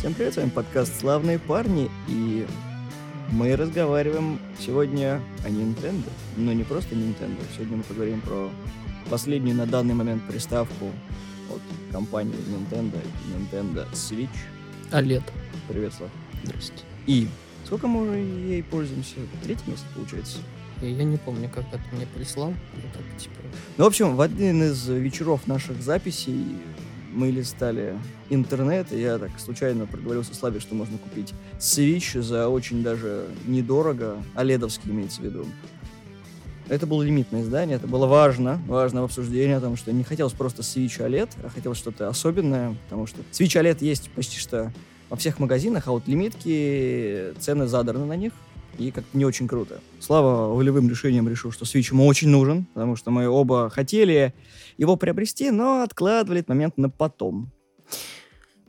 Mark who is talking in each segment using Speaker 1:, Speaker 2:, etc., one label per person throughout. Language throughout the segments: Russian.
Speaker 1: Всем привет, с вами подкаст «Славные парни», и мы разговариваем сегодня о Nintendo. Но не просто Nintendo, сегодня мы поговорим про последнюю на данный момент приставку от компании Nintendo, Nintendo Switch.
Speaker 2: OLED.
Speaker 1: Привет, Слав.
Speaker 2: Здрасте.
Speaker 1: И сколько мы уже ей пользуемся? Третий месяц, получается?
Speaker 2: Я, я не помню, когда ты мне прислал. Так, типа...
Speaker 1: Ну, в общем, в один из вечеров наших записей мы листали интернет, и я так случайно проговорился Славе, что можно купить Switch за очень даже недорого, оледовский имеется в виду. Это было лимитное издание, это было важно, важно в обсуждении, потому что не хотелось просто Switch OLED, а хотелось что-то особенное, потому что Switch OLED есть почти что во всех магазинах, а вот лимитки, цены задраны на них, и как-то не очень круто. Слава волевым решением решил, что Switch ему очень нужен, потому что мы оба хотели его приобрести, но откладывали этот момент на потом.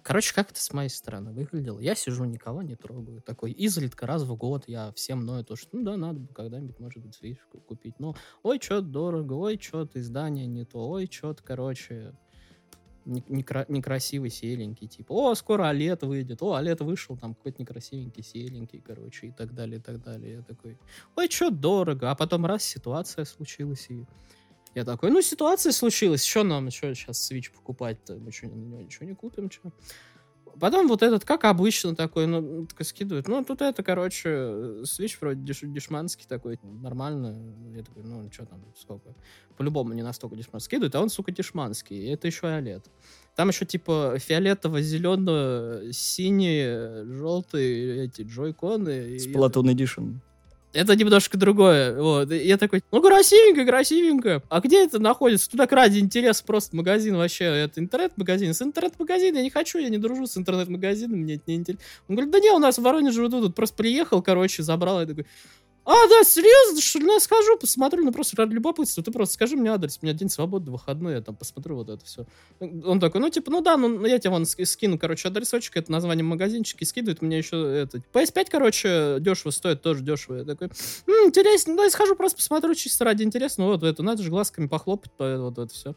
Speaker 2: Короче, как это с моей стороны выглядело? Я сижу, никого не трогаю. Такой изредка раз в год я всем ною то, что ну да, надо бы когда-нибудь, может быть, Switch купить. Но ой, что-то дорого, ой, что-то издание не то, ой, что-то, короче, некра- некрасивый, селенький, типа, о, скоро OLED выйдет, о, OLED вышел, там какой-то некрасивенький, селенький, короче, и так далее, и так далее. Я такой, ой, что дорого, а потом раз ситуация случилась, и я такой, ну, ситуация случилась, что нам, что сейчас Switch покупать-то, мы что, ничего не купим, что? Потом вот этот, как обычно, такой, ну, такой скидывает. Ну, тут это, короче, Switch вроде деш, дешманский такой, нормально. Я такой, ну, что там, сколько? По-любому не настолько дешманский. Скидывает, а он, сука, дешманский. И это еще OLED. Там еще, типа, фиолетово-зелено-синие, желтые эти джойконы.
Speaker 1: Splatoon Edition
Speaker 2: это немножко другое. Вот. И я такой, ну, красивенько, красивенько. А где это находится? Туда ради интерес просто магазин вообще. Это интернет-магазин. С интернет-магазином я не хочу, я не дружу с интернет-магазином, мне это не интересно. Он говорит, да не, у нас в Воронеже вот тут просто приехал, короче, забрал. Я такой, а, да, серьезно, что ли? Ну, я скажу, посмотрю, ну, просто ради любопытства. Ты просто скажи мне адрес, у меня день свободный, выходной, я там посмотрю вот это все. Он такой, ну, типа, ну да, ну, я тебе вон скину, короче, адресочек, это название магазинчики, скидывает мне еще это. PS5, короче, дешево стоит, тоже дешево. Я такой, м-м, интересно, ну, я схожу, просто посмотрю чисто ради интереса, ну, вот это, надо же глазками похлопать, вот это все.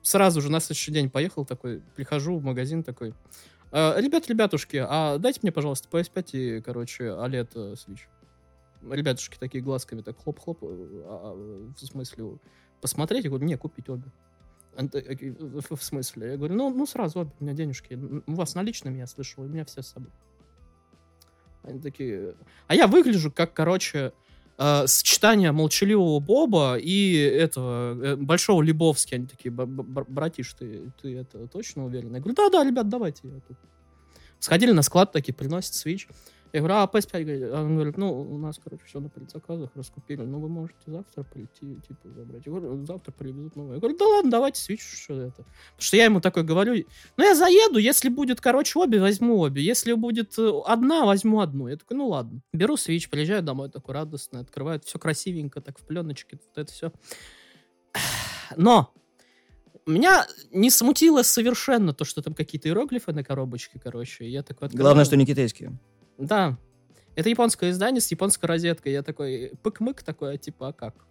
Speaker 2: Сразу же на следующий день поехал такой, прихожу в магазин такой, «А, ребят, ребятушки, а дайте мне, пожалуйста, PS5 и, короче, OLED э, Switch ребятушки такие глазками так хлоп-хлоп, э, а, а, в смысле, посмотреть, я говорю, не, купить обе. В смысле? Я говорю, ну, ну сразу обе, у меня денежки. У вас наличными, я слышал, у меня все с собой. Они такие... А я выгляжу как, короче, э, сочетание молчаливого Боба и этого э, большого Лебовски. Они такие, братиш, ты, ты это точно уверен? Я говорю, да-да, ребят, давайте. Я тут. Сходили на склад, такие, приносят свич. Я говорю, а PS5? А он говорит, ну, у нас, короче, все на предзаказах раскупили. Ну, вы можете завтра прийти, типа, забрать. Я говорю, завтра привезут новое. Я говорю, да ладно, давайте свич, что это. Потому что я ему такой говорю, ну, я заеду, если будет, короче, обе, возьму обе. Если будет э, одна, возьму одну. Я такой, ну, ладно. Беру свич, приезжаю домой, такой радостный, открываю, все красивенько, так в пленочке, вот это все. Но меня не смутило совершенно то, что там какие-то иероглифы на коробочке, короче. Я такой
Speaker 1: открываю. Главное, что не китайские.
Speaker 2: Да. Это японское издание с японской розеткой. Я такой, пык-мык такой, а типа, а как?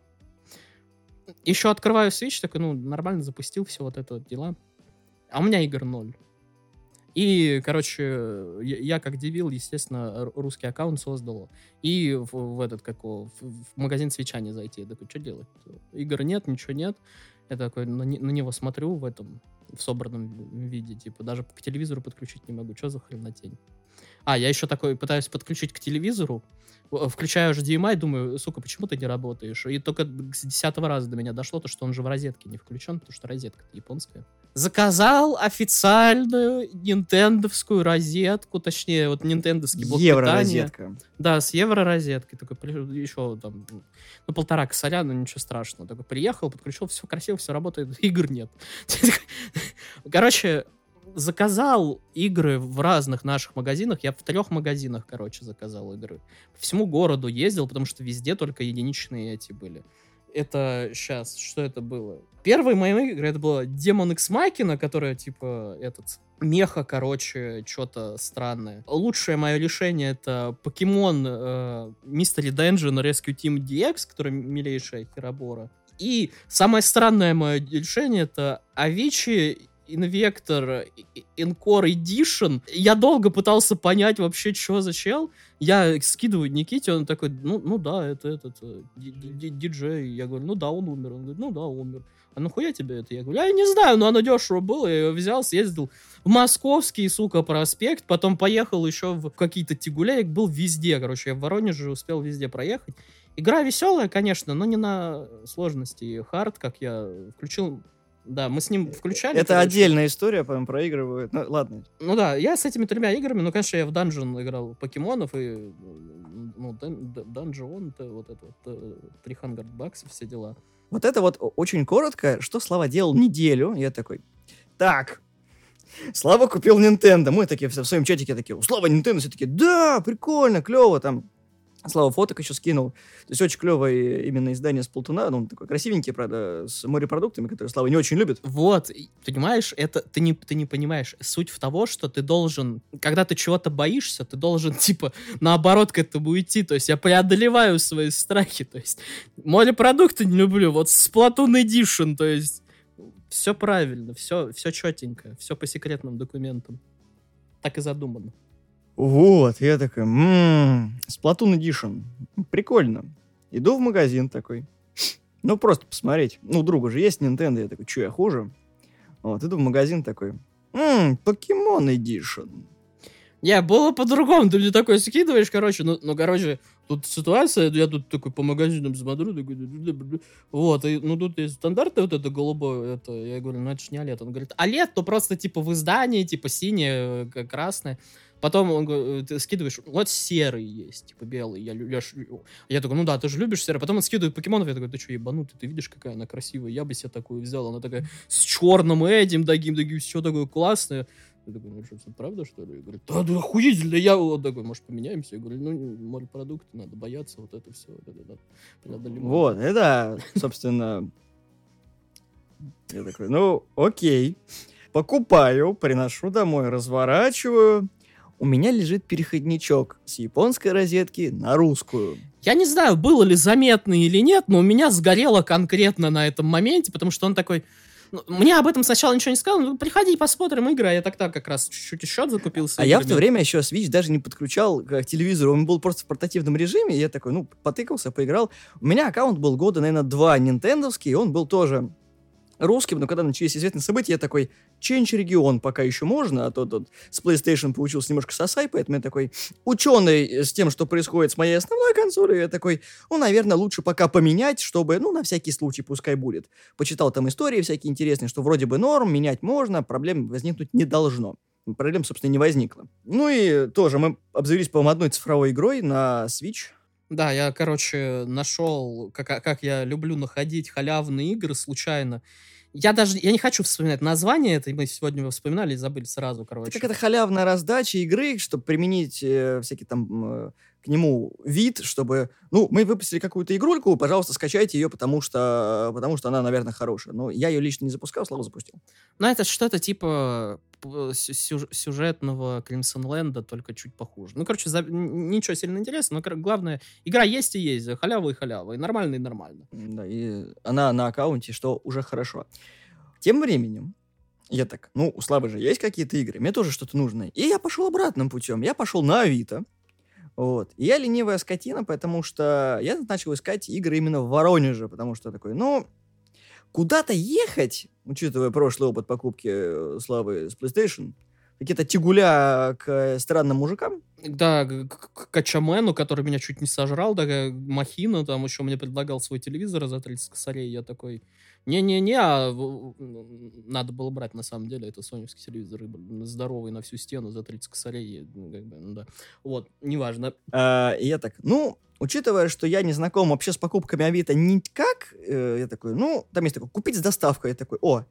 Speaker 2: Еще открываю Switch, такой, ну, нормально запустил все вот это вот дела. А у меня игр ноль. И, короче, я, я как дебил, естественно, русский аккаунт создал. И в, в этот, как в, в магазин свеча не зайти. Я такой, что делать? Игр нет, ничего нет. Я такой на, на него смотрю в этом, в собранном виде. Типа, даже к телевизору подключить не могу. Что за хренотень? А, я еще такой пытаюсь подключить к телевизору, включаю HDMI, думаю, сука, почему ты не работаешь? И только с десятого раза до меня дошло, то, что он же в розетке не включен, потому что розетка японская. Заказал официальную нинтендовскую розетку, точнее, вот нинтендовский блок
Speaker 1: Евро-розетка.
Speaker 2: Да, с евро-розеткой. Такой, еще там, ну, полтора косаря, но ничего страшного. Такой приехал, подключил, все красиво, все работает, игр нет. Короче, заказал игры в разных наших магазинах. Я в трех магазинах, короче, заказал игры. По всему городу ездил, потому что везде только единичные эти были. Это сейчас, что это было? Первые мои игры, это было Demon X Machina, которая, типа, этот, меха, короче, что-то странное. Лучшее мое решение это Покемон э, Mystery Dungeon Rescue Team DX, который милейшая херобора. И самое странное мое решение это Авичи Invector Encore Edition. Я долго пытался понять вообще, что за чел. Я скидываю Никите, он такой, ну, ну да, это этот э, диджей. Я говорю, ну да, он умер. Он говорит, ну да, умер. А нахуя тебе это? Я говорю, я не знаю, но оно дешево было. Я его взял, съездил в Московский, сука, проспект, потом поехал еще в какие-то Тигуля, был везде, короче, я в Воронеже успел везде проехать. Игра веселая, конечно, но не на сложности хард, как я включил да, мы с ним включали.
Speaker 1: Это короче. отдельная история, по-моему, проигрывают. Ну, ладно.
Speaker 2: Ну да, я с этими тремя играми, ну, конечно, я в Dungeon играл покемонов и ну, Dungeon, вот это вот, 300 э, баксов, все дела.
Speaker 1: Вот это вот очень коротко, что Слава делал неделю. Я такой, так, Слава купил Nintendo. Мы такие в своем чатике такие, у Слава Nintendo, все такие, да, прикольно, клево, там, Слава фоток еще скинул. То есть очень клевое именно издание с Полтуна. Ну, он такой красивенький, правда, с морепродуктами, которые Слава не очень любит.
Speaker 2: Вот, понимаешь, это ты не, ты не понимаешь. Суть в того, что ты должен, когда ты чего-то боишься, ты должен, типа, наоборот к этому идти. То есть я преодолеваю свои страхи. То есть морепродукты не люблю. Вот Splatoon Edition, то есть все правильно, все, все четенько, все по секретным документам. Так и задумано.
Speaker 1: Вот, я такой, ммм, Splatoon Edition. Прикольно. Иду в магазин такой. Ну, просто посмотреть. Ну, у друга же есть Nintendo. Я такой, что, я хуже? Вот, иду в магазин такой, ммм, Pokemon Edition.
Speaker 2: Не, было по-другому. Ты мне такой скидываешь, короче, ну, ну, короче, тут ситуация, я тут такой по магазинам смотрю, такой, вот, и, ну, тут есть стандартное вот это голубое, это, я говорю, ну, это ж не OLED. Он говорит, OLED, то просто, типа, в издании, типа, синее, красное. Потом он, э, ты скидываешь, вот серый есть, типа белый. Я, я, я такой, ну да, ты же любишь серый. Потом он скидывает покемонов, я такой, ты что, ебанутый, ты видишь, какая она красивая. Я бы себе такую взял. Она такая с черным этим, таким, таким, все такое классное. Я такой, ну что, все правда, что ли? Я говорю, да, да, охуительно. Я вот такой, может, поменяемся? Я говорю, ну, морепродукты, надо бояться, вот это все. Вот, это,
Speaker 1: надо, надо вот, это, собственно, я такой, ну, окей. Покупаю, приношу домой, разворачиваю у меня лежит переходничок с японской розетки на русскую.
Speaker 2: Я не знаю, было ли заметно или нет, но у меня сгорело конкретно на этом моменте, потому что он такой... Ну, мне об этом сначала ничего не сказал. Ну, приходи, посмотрим игры. А я так так как раз чуть-чуть счет закупился.
Speaker 1: А я в то время еще Switch даже не подключал к телевизору. Он был просто в портативном режиме. И я такой, ну, потыкался, поиграл. У меня аккаунт был года, наверное, два нинтендовский. И он был тоже русским, но когда начались известные события, я такой, change регион пока еще можно, а то тут с PlayStation получился немножко сосай, поэтому я такой, ученый с тем, что происходит с моей основной консолью, я такой, ну, наверное, лучше пока поменять, чтобы, ну, на всякий случай пускай будет. Почитал там истории всякие интересные, что вроде бы норм, менять можно, проблем возникнуть не должно. Проблем, собственно, не возникло. Ну и тоже мы обзавелись, по-моему, одной цифровой игрой на Switch,
Speaker 2: да, я, короче, нашел, как, как я люблю находить халявные игры случайно. Я даже, я не хочу вспоминать название, это мы сегодня его вспоминали и забыли сразу, короче.
Speaker 1: Это халявная раздача игры, чтобы применить э, всякие там э, к нему вид, чтобы, ну, мы выпустили какую-то игрульку, пожалуйста, скачайте ее, потому что, потому что она, наверное, хорошая. Но я ее лично не запускал, Слава запустил.
Speaker 2: Ну, это что-то типа сюжетного Crimson Land, только чуть похуже. Ну, короче, за... ничего сильно интересного, но главное, игра есть и есть, халява и халява, и нормально, и нормально.
Speaker 1: Да, и она на аккаунте, что уже хорошо. Тем временем, я так, ну, у Славы же есть какие-то игры, мне тоже что-то нужно. И я пошел обратным путем. Я пошел на Авито, вот. И я ленивая скотина, потому что я начал искать игры именно в Воронеже, потому что такой, ну, куда-то ехать, учитывая прошлый опыт покупки э, Славы с PlayStation, какие-то тягуля к странным мужикам.
Speaker 2: Да, к Качамену, который меня чуть не сожрал, да, Махина, там еще мне предлагал свой телевизор за 30 косарей, я такой, не-не-не, а надо было брать, на самом деле, это соневский телевизор, здоровый на всю стену за 30 косарей, ну, как бы, ну, да. Вот, неважно.
Speaker 1: А, я так, ну, учитывая, что я не знаком вообще с покупками Авито никак, э, я такой, ну, там есть такой, купить с доставкой, я такой, о,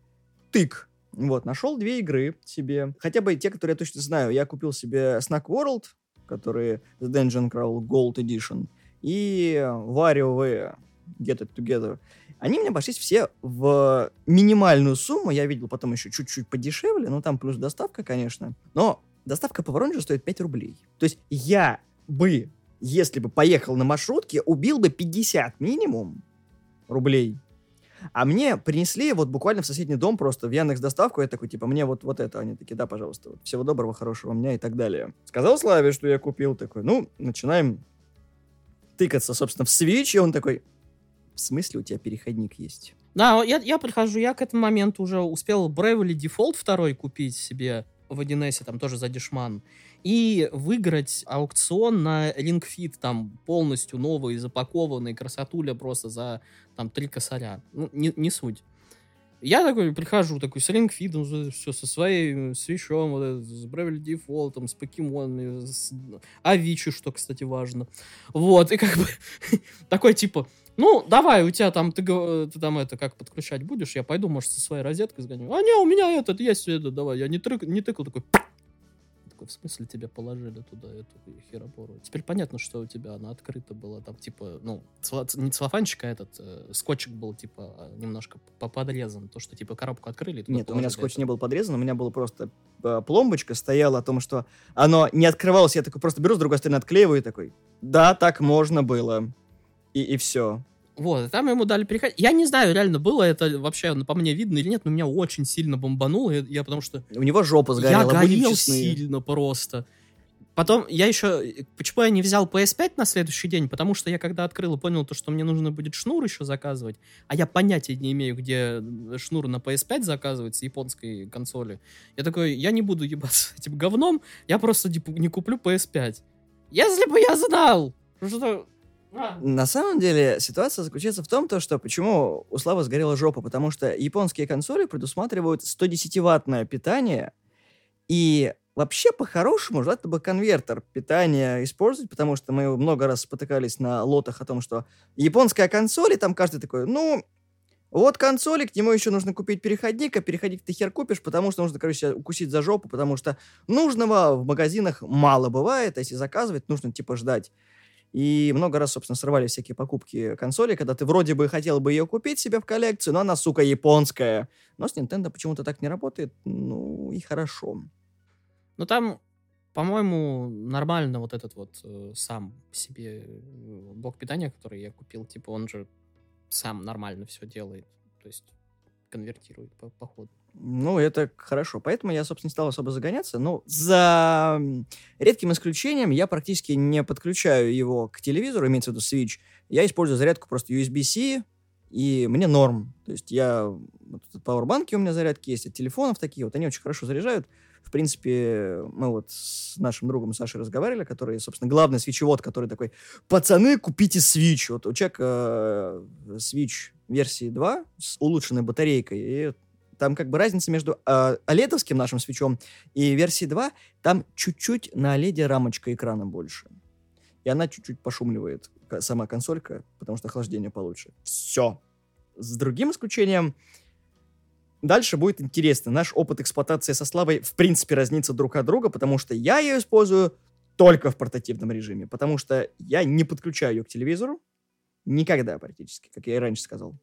Speaker 1: тык, вот, нашел две игры себе, хотя бы те, которые я точно знаю. Я купил себе Snack World, который The Dungeon Crawl Gold Edition, и WarioWare Get It Together. Они мне обошлись все в минимальную сумму. Я видел потом еще чуть-чуть подешевле, ну там плюс доставка, конечно. Но доставка по Воронежу стоит 5 рублей. То есть я бы, если бы поехал на маршрутке, убил бы 50 минимум рублей. А мне принесли вот буквально в соседний дом просто в Яндекс доставку, я такой, типа, мне вот, вот это. Они такие, да, пожалуйста, вот, всего доброго, хорошего меня и так далее. Сказал Славе, что я купил, такой, ну, начинаем тыкаться, собственно, в Switch, и он такой, смысле у тебя переходник есть?
Speaker 2: Да, я, я прихожу, я к этому моменту уже успел Bravely Default второй купить себе в 1С, там тоже за дешман, и выиграть аукцион на Ring Fit, там полностью новый, запакованный, красотуля просто за там три косаря. Ну, не, не суть. Я такой прихожу, такой с Ring Fit, все со своей свечом, вот с Bravely Default, с покемонами, с Авичи, что, кстати, важно. Вот, и как бы такой, типа, ну, давай, у тебя там, ты, ты там это, как подключать будешь, я пойду, может, со своей розеткой сгоню. А не, у меня этот есть, это, давай, я не, трык, не тыкал, такой, такой, в смысле тебе положили туда эту херобору? Теперь понятно, что у тебя она открыта была, там, типа, ну, цла, не целлофанчик, а этот, э, скотчик был, типа, а, немножко подрезан, то, что, типа, коробку открыли.
Speaker 1: Нет, у меня скотч это. не был подрезан, у меня была просто э, пломбочка стояла о том, что оно не открывалось, я такой просто беру, с другой стороны откклеиваю и такой, да, так можно было и, и все.
Speaker 2: Вот, там ему дали переходить. Я не знаю, реально было это вообще по мне видно или нет, но меня очень сильно бомбануло, я потому что...
Speaker 1: У него жопа сгорела,
Speaker 2: Я горел сильно просто. Потом я еще... Почему я не взял PS5 на следующий день? Потому что я когда открыл и понял, то, что мне нужно будет шнур еще заказывать, а я понятия не имею, где шнур на PS5 заказывается, японской консоли. Я такой, я не буду ебаться этим говном, я просто не куплю PS5. Если бы я знал, что
Speaker 1: на самом деле ситуация заключается в том, то, что почему у Славы сгорела жопа, потому что японские консоли предусматривают 110-ваттное питание, и вообще по-хорошему желательно бы конвертер питания использовать, потому что мы много раз спотыкались на лотах о том, что японская консоль, и там каждый такой, ну, вот консоли, к нему еще нужно купить переходник, а переходник ты хер купишь, потому что нужно, короче, укусить за жопу, потому что нужного в магазинах мало бывает, а если заказывать, нужно, типа, ждать и много раз, собственно, срывали всякие покупки консоли, когда ты вроде бы хотел бы ее купить себе в коллекцию, но она, сука, японская. Но с Nintendo почему-то так не работает. Ну, и хорошо.
Speaker 2: Ну, там, по-моему, нормально вот этот вот э, сам себе э, блок питания, который я купил, типа, он же сам нормально все делает. То есть конвертирует по, по.
Speaker 1: Ну, это хорошо. Поэтому я, собственно, не стал особо загоняться. Но за редким исключением я практически не подключаю его к телевизору, имеется в виду Switch. Я использую зарядку просто USB-C, и мне норм. То есть я... Вот пауэрбанки у меня зарядки есть, от телефонов такие, вот они очень хорошо заряжают. В принципе, мы вот с нашим другом Сашей разговаривали, который, собственно, главный свечевод, который такой, пацаны, купите Switch. Вот у человека э, Switch версии 2 с улучшенной батарейкой, и там как бы разница между э, оледовским нашим свечом и версией 2, там чуть-чуть на OLED рамочка экрана больше. И она чуть-чуть пошумливает, сама консолька, потому что охлаждение получше. Все. С другим исключением, дальше будет интересно. Наш опыт эксплуатации со Славой в принципе разнится друг от друга, потому что я ее использую только в портативном режиме, потому что я не подключаю ее к телевизору, никогда практически, как я и раньше сказал.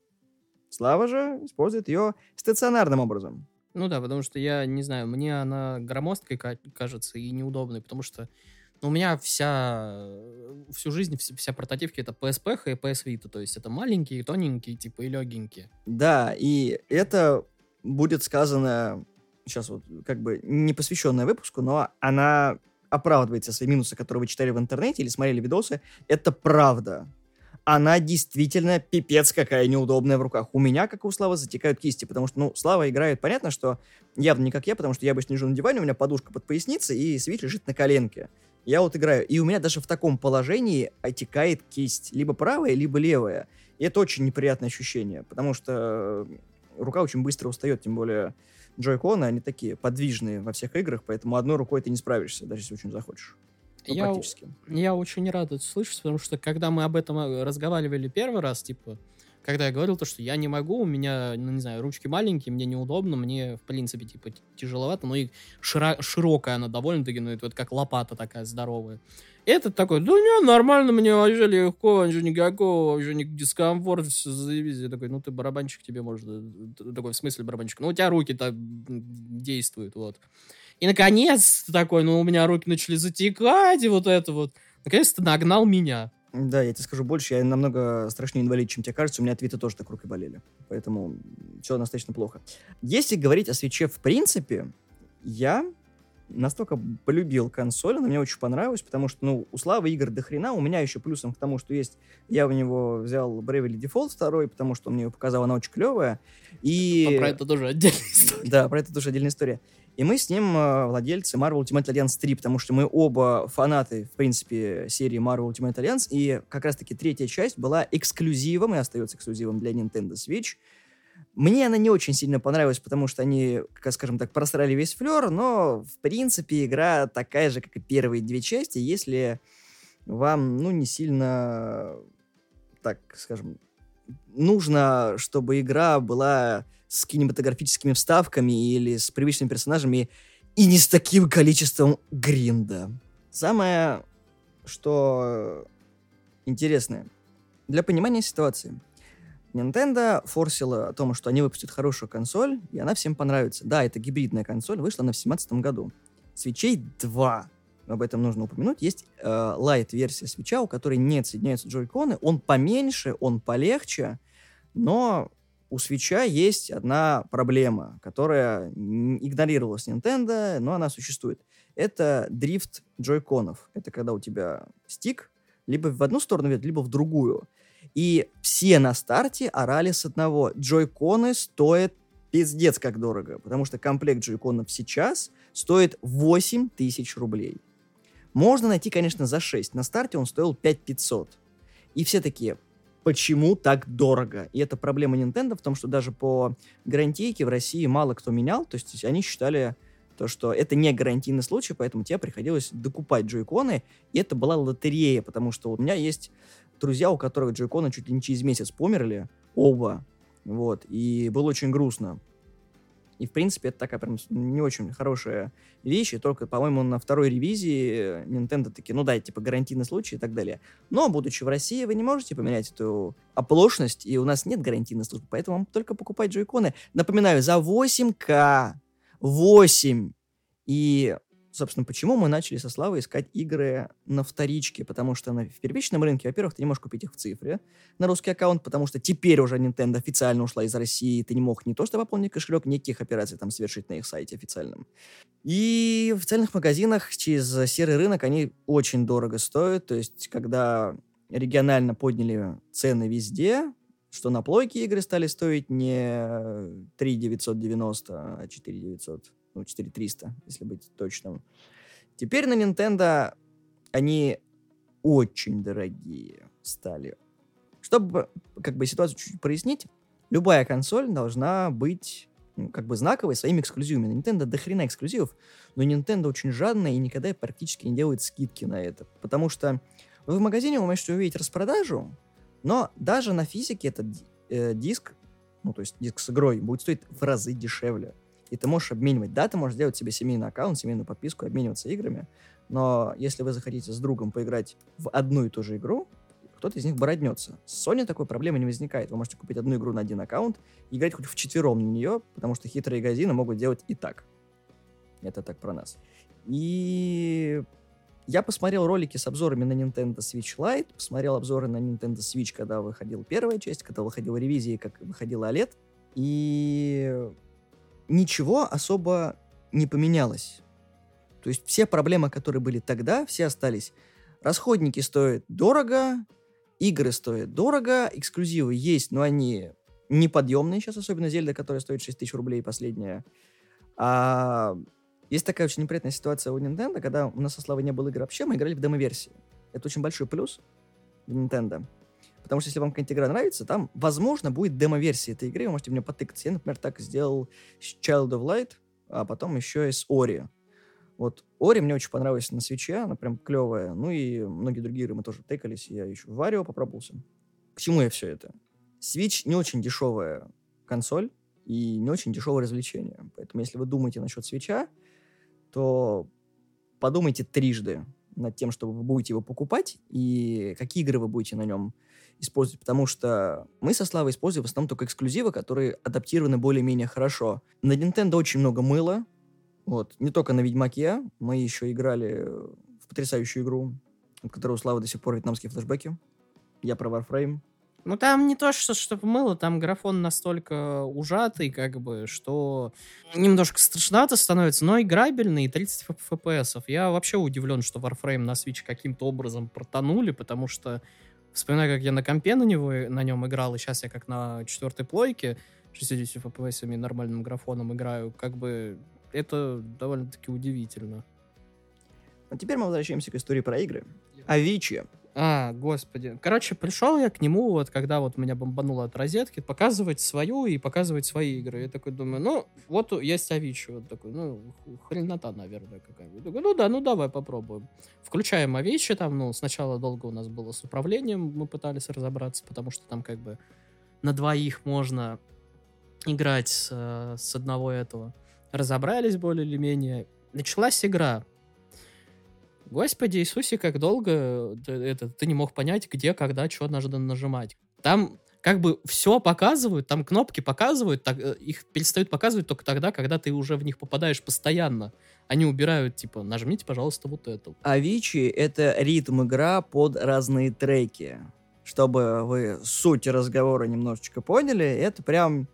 Speaker 1: Слава же использует ее стационарным образом.
Speaker 2: Ну да, потому что я не знаю, мне она громоздкой кажется и неудобной, потому что ну, у меня вся всю жизнь вся, вся портативки это PSP и PS Vita, то есть это маленькие, тоненькие, типа и легенькие.
Speaker 1: Да, и это будет сказано сейчас вот как бы не посвященная выпуску, но она оправдывается свои минусы, которые вы читали в интернете или смотрели видосы. Это правда она действительно пипец какая неудобная в руках. У меня, как и у Славы, затекают кисти, потому что, ну, Слава играет, понятно, что явно не как я, потому что я обычно лежу на диване, у меня подушка под поясницей, и свич лежит на коленке. Я вот играю, и у меня даже в таком положении отекает кисть, либо правая, либо левая. И это очень неприятное ощущение, потому что рука очень быстро устает, тем более джойконы, они такие подвижные во всех играх, поэтому одной рукой ты не справишься, даже если очень захочешь.
Speaker 2: Ну, я, практически. Я очень рад это слышать, потому что когда мы об этом э, разговаривали первый раз, типа, когда я говорил то, что я не могу, у меня, ну, не знаю, ручки маленькие, мне неудобно, мне, в принципе, типа, тяжеловато, но и широ- широкая она довольно-таки, ну, это вот как лопата такая здоровая. Этот такой, да не, нормально, мне вообще легко, вообще никакого, вообще не дискомфорт, все заебись. Я такой, ну ты барабанщик, тебе можно, такой, в смысле барабанщик? Ну у тебя руки так действуют, вот. И наконец такой, ну, у меня руки начали затекать, и вот это вот. Наконец-то нагнал меня.
Speaker 1: Да, я тебе скажу больше, я намного страшнее инвалид, чем тебе кажется. У меня твиты тоже так рукой болели. Поэтому все достаточно плохо. Если говорить о свече в принципе, я настолько полюбил консоль, она мне очень понравилась, потому что, ну, у Славы игр до хрена, у меня еще плюсом к тому, что есть, я у него взял Bravely Default второй, потому что он мне ее показал, она очень клевая, и...
Speaker 2: А про это тоже отдельная история.
Speaker 1: Да, про это тоже отдельная история. И мы с ним э, владельцы Marvel Ultimate Alliance 3, потому что мы оба фанаты, в принципе, серии Marvel Ultimate Alliance, и как раз-таки третья часть была эксклюзивом и остается эксклюзивом для Nintendo Switch. Мне она не очень сильно понравилась, потому что они, как скажем так, просрали весь флер, но, в принципе, игра такая же, как и первые две части, если вам, ну, не сильно, так скажем, нужно, чтобы игра была с кинематографическими вставками или с привычными персонажами и не с таким количеством гринда. Самое, что интересное, для понимания ситуации. Nintendo форсила о том, что они выпустят хорошую консоль, и она всем понравится. Да, это гибридная консоль, вышла она в 2017 году. Свечей 2, об этом нужно упомянуть. Есть э, лайт-версия свеча, у которой нет соединяются джойконы. Он поменьше, он полегче, но у свеча есть одна проблема, которая игнорировалась Nintendo, но она существует. Это дрифт джойконов. Это когда у тебя стик либо в одну сторону ведет, либо в другую. И все на старте орали с одного. Джойконы стоят пиздец как дорого, потому что комплект джойконов сейчас стоит 8 тысяч рублей. Можно найти, конечно, за 6. На старте он стоил 5 500. И все такие, почему так дорого. И это проблема Nintendo в том, что даже по гарантийке в России мало кто менял, то есть они считали то, что это не гарантийный случай, поэтому тебе приходилось докупать джойконы, и это была лотерея, потому что у меня есть друзья, у которых джойконы чуть ли не через месяц померли, оба, вот, и было очень грустно. И, в принципе, это такая прям не очень хорошая вещь. И только, по-моему, на второй ревизии Nintendo такие, ну да, типа гарантийный случай и так далее. Но, будучи в России, вы не можете поменять эту оплошность, и у нас нет гарантийной службы, поэтому вам только покупать джойконы. Напоминаю, за 8К. 8. И собственно, почему мы начали со Славой искать игры на вторичке, потому что на, в первичном рынке, во-первых, ты не можешь купить их в цифре на русский аккаунт, потому что теперь уже Nintendo официально ушла из России, ты не мог не то что пополнить кошелек, никаких операций там совершить на их сайте официальном. И в официальных магазинах через серый рынок они очень дорого стоят, то есть когда регионально подняли цены везде, что на плойке игры стали стоить не 3 990, а 4 900 ну, 4300, если быть точным. Теперь на Nintendo они очень дорогие стали. Чтобы как бы ситуацию чуть-чуть прояснить, любая консоль должна быть ну, как бы знаковой своими эксклюзивами. На Nintendo до хрена эксклюзивов, но Nintendo очень жадная и никогда практически не делает скидки на это. Потому что вы в магазине вы можете увидеть распродажу, но даже на физике этот э, диск, ну то есть диск с игрой, будет стоить в разы дешевле и ты можешь обменивать. Да, ты можешь сделать себе семейный аккаунт, семейную подписку, обмениваться играми, но если вы захотите с другом поиграть в одну и ту же игру, кто-то из них бороднется. С Sony такой проблемы не возникает. Вы можете купить одну игру на один аккаунт и играть хоть в четвером на нее, потому что хитрые газины могут делать и так. Это так про нас. И я посмотрел ролики с обзорами на Nintendo Switch Lite, посмотрел обзоры на Nintendo Switch, когда выходила первая часть, когда выходила ревизия, как выходила OLED. И ничего особо не поменялось. То есть все проблемы, которые были тогда, все остались. Расходники стоят дорого, игры стоят дорого, эксклюзивы есть, но они неподъемные сейчас, особенно Зельда, которая стоит 6 тысяч рублей последняя. А есть такая очень неприятная ситуация у Nintendo, когда у нас со Славой не было игры вообще, мы играли в демо-версии. Это очень большой плюс для Nintendo. Потому что если вам какая-нибудь игра нравится, там, возможно, будет демо-версия этой игры, вы можете в нее. Я, например, так сделал с Child of Light, а потом еще и с Ori. Вот Ори мне очень понравилась на свече, она прям клевая. Ну и многие другие игры мы тоже тыкались, я еще в Варио попробовался. К чему я все это? Switch не очень дешевая консоль и не очень дешевое развлечение. Поэтому если вы думаете насчет свеча, то подумайте трижды над тем, что вы будете его покупать и какие игры вы будете на нем использовать, потому что мы со Славой используем в основном только эксклюзивы, которые адаптированы более-менее хорошо. На Nintendo очень много мыла, вот, не только на Ведьмаке, мы еще играли в потрясающую игру от которого у Славы до сих пор вьетнамские флешбеки. Я про Warframe.
Speaker 2: Ну, там не то, что, чтобы мыло, там графон настолько ужатый, как бы, что немножко страшновато становится, но играбельный, и 30 FPS. Я вообще удивлен, что Warframe на Switch каким-то образом протонули, потому что вспоминаю, как я на компе на, него, на нем играл, и сейчас я как на четвертой плойке 60 FPS нормальным графоном играю, как бы это довольно-таки удивительно.
Speaker 1: А теперь мы возвращаемся к истории про игры. Авичи.
Speaker 2: А, господи. Короче, пришел я к нему, вот когда вот меня бомбануло от розетки, показывать свою и показывать свои игры. Я такой думаю, ну, вот есть Авичи. Вот такой, ну, хренота, наверное, какая-нибудь. Такой, ну да, ну давай попробуем. Включаем Авичи, там, ну, сначала долго у нас было с управлением, мы пытались разобраться, потому что там как бы на двоих можно играть с, с одного этого. Разобрались более или менее. Началась игра. Господи Иисусе, как долго это, ты не мог понять, где, когда, что нужно нажимать. Там как бы все показывают, там кнопки показывают, так, э, их перестают показывать только тогда, когда ты уже в них попадаешь постоянно. Они убирают, типа, нажмите, пожалуйста, вот это.
Speaker 1: Авичи — это ритм-игра под разные треки. Чтобы вы суть разговора немножечко поняли, это прям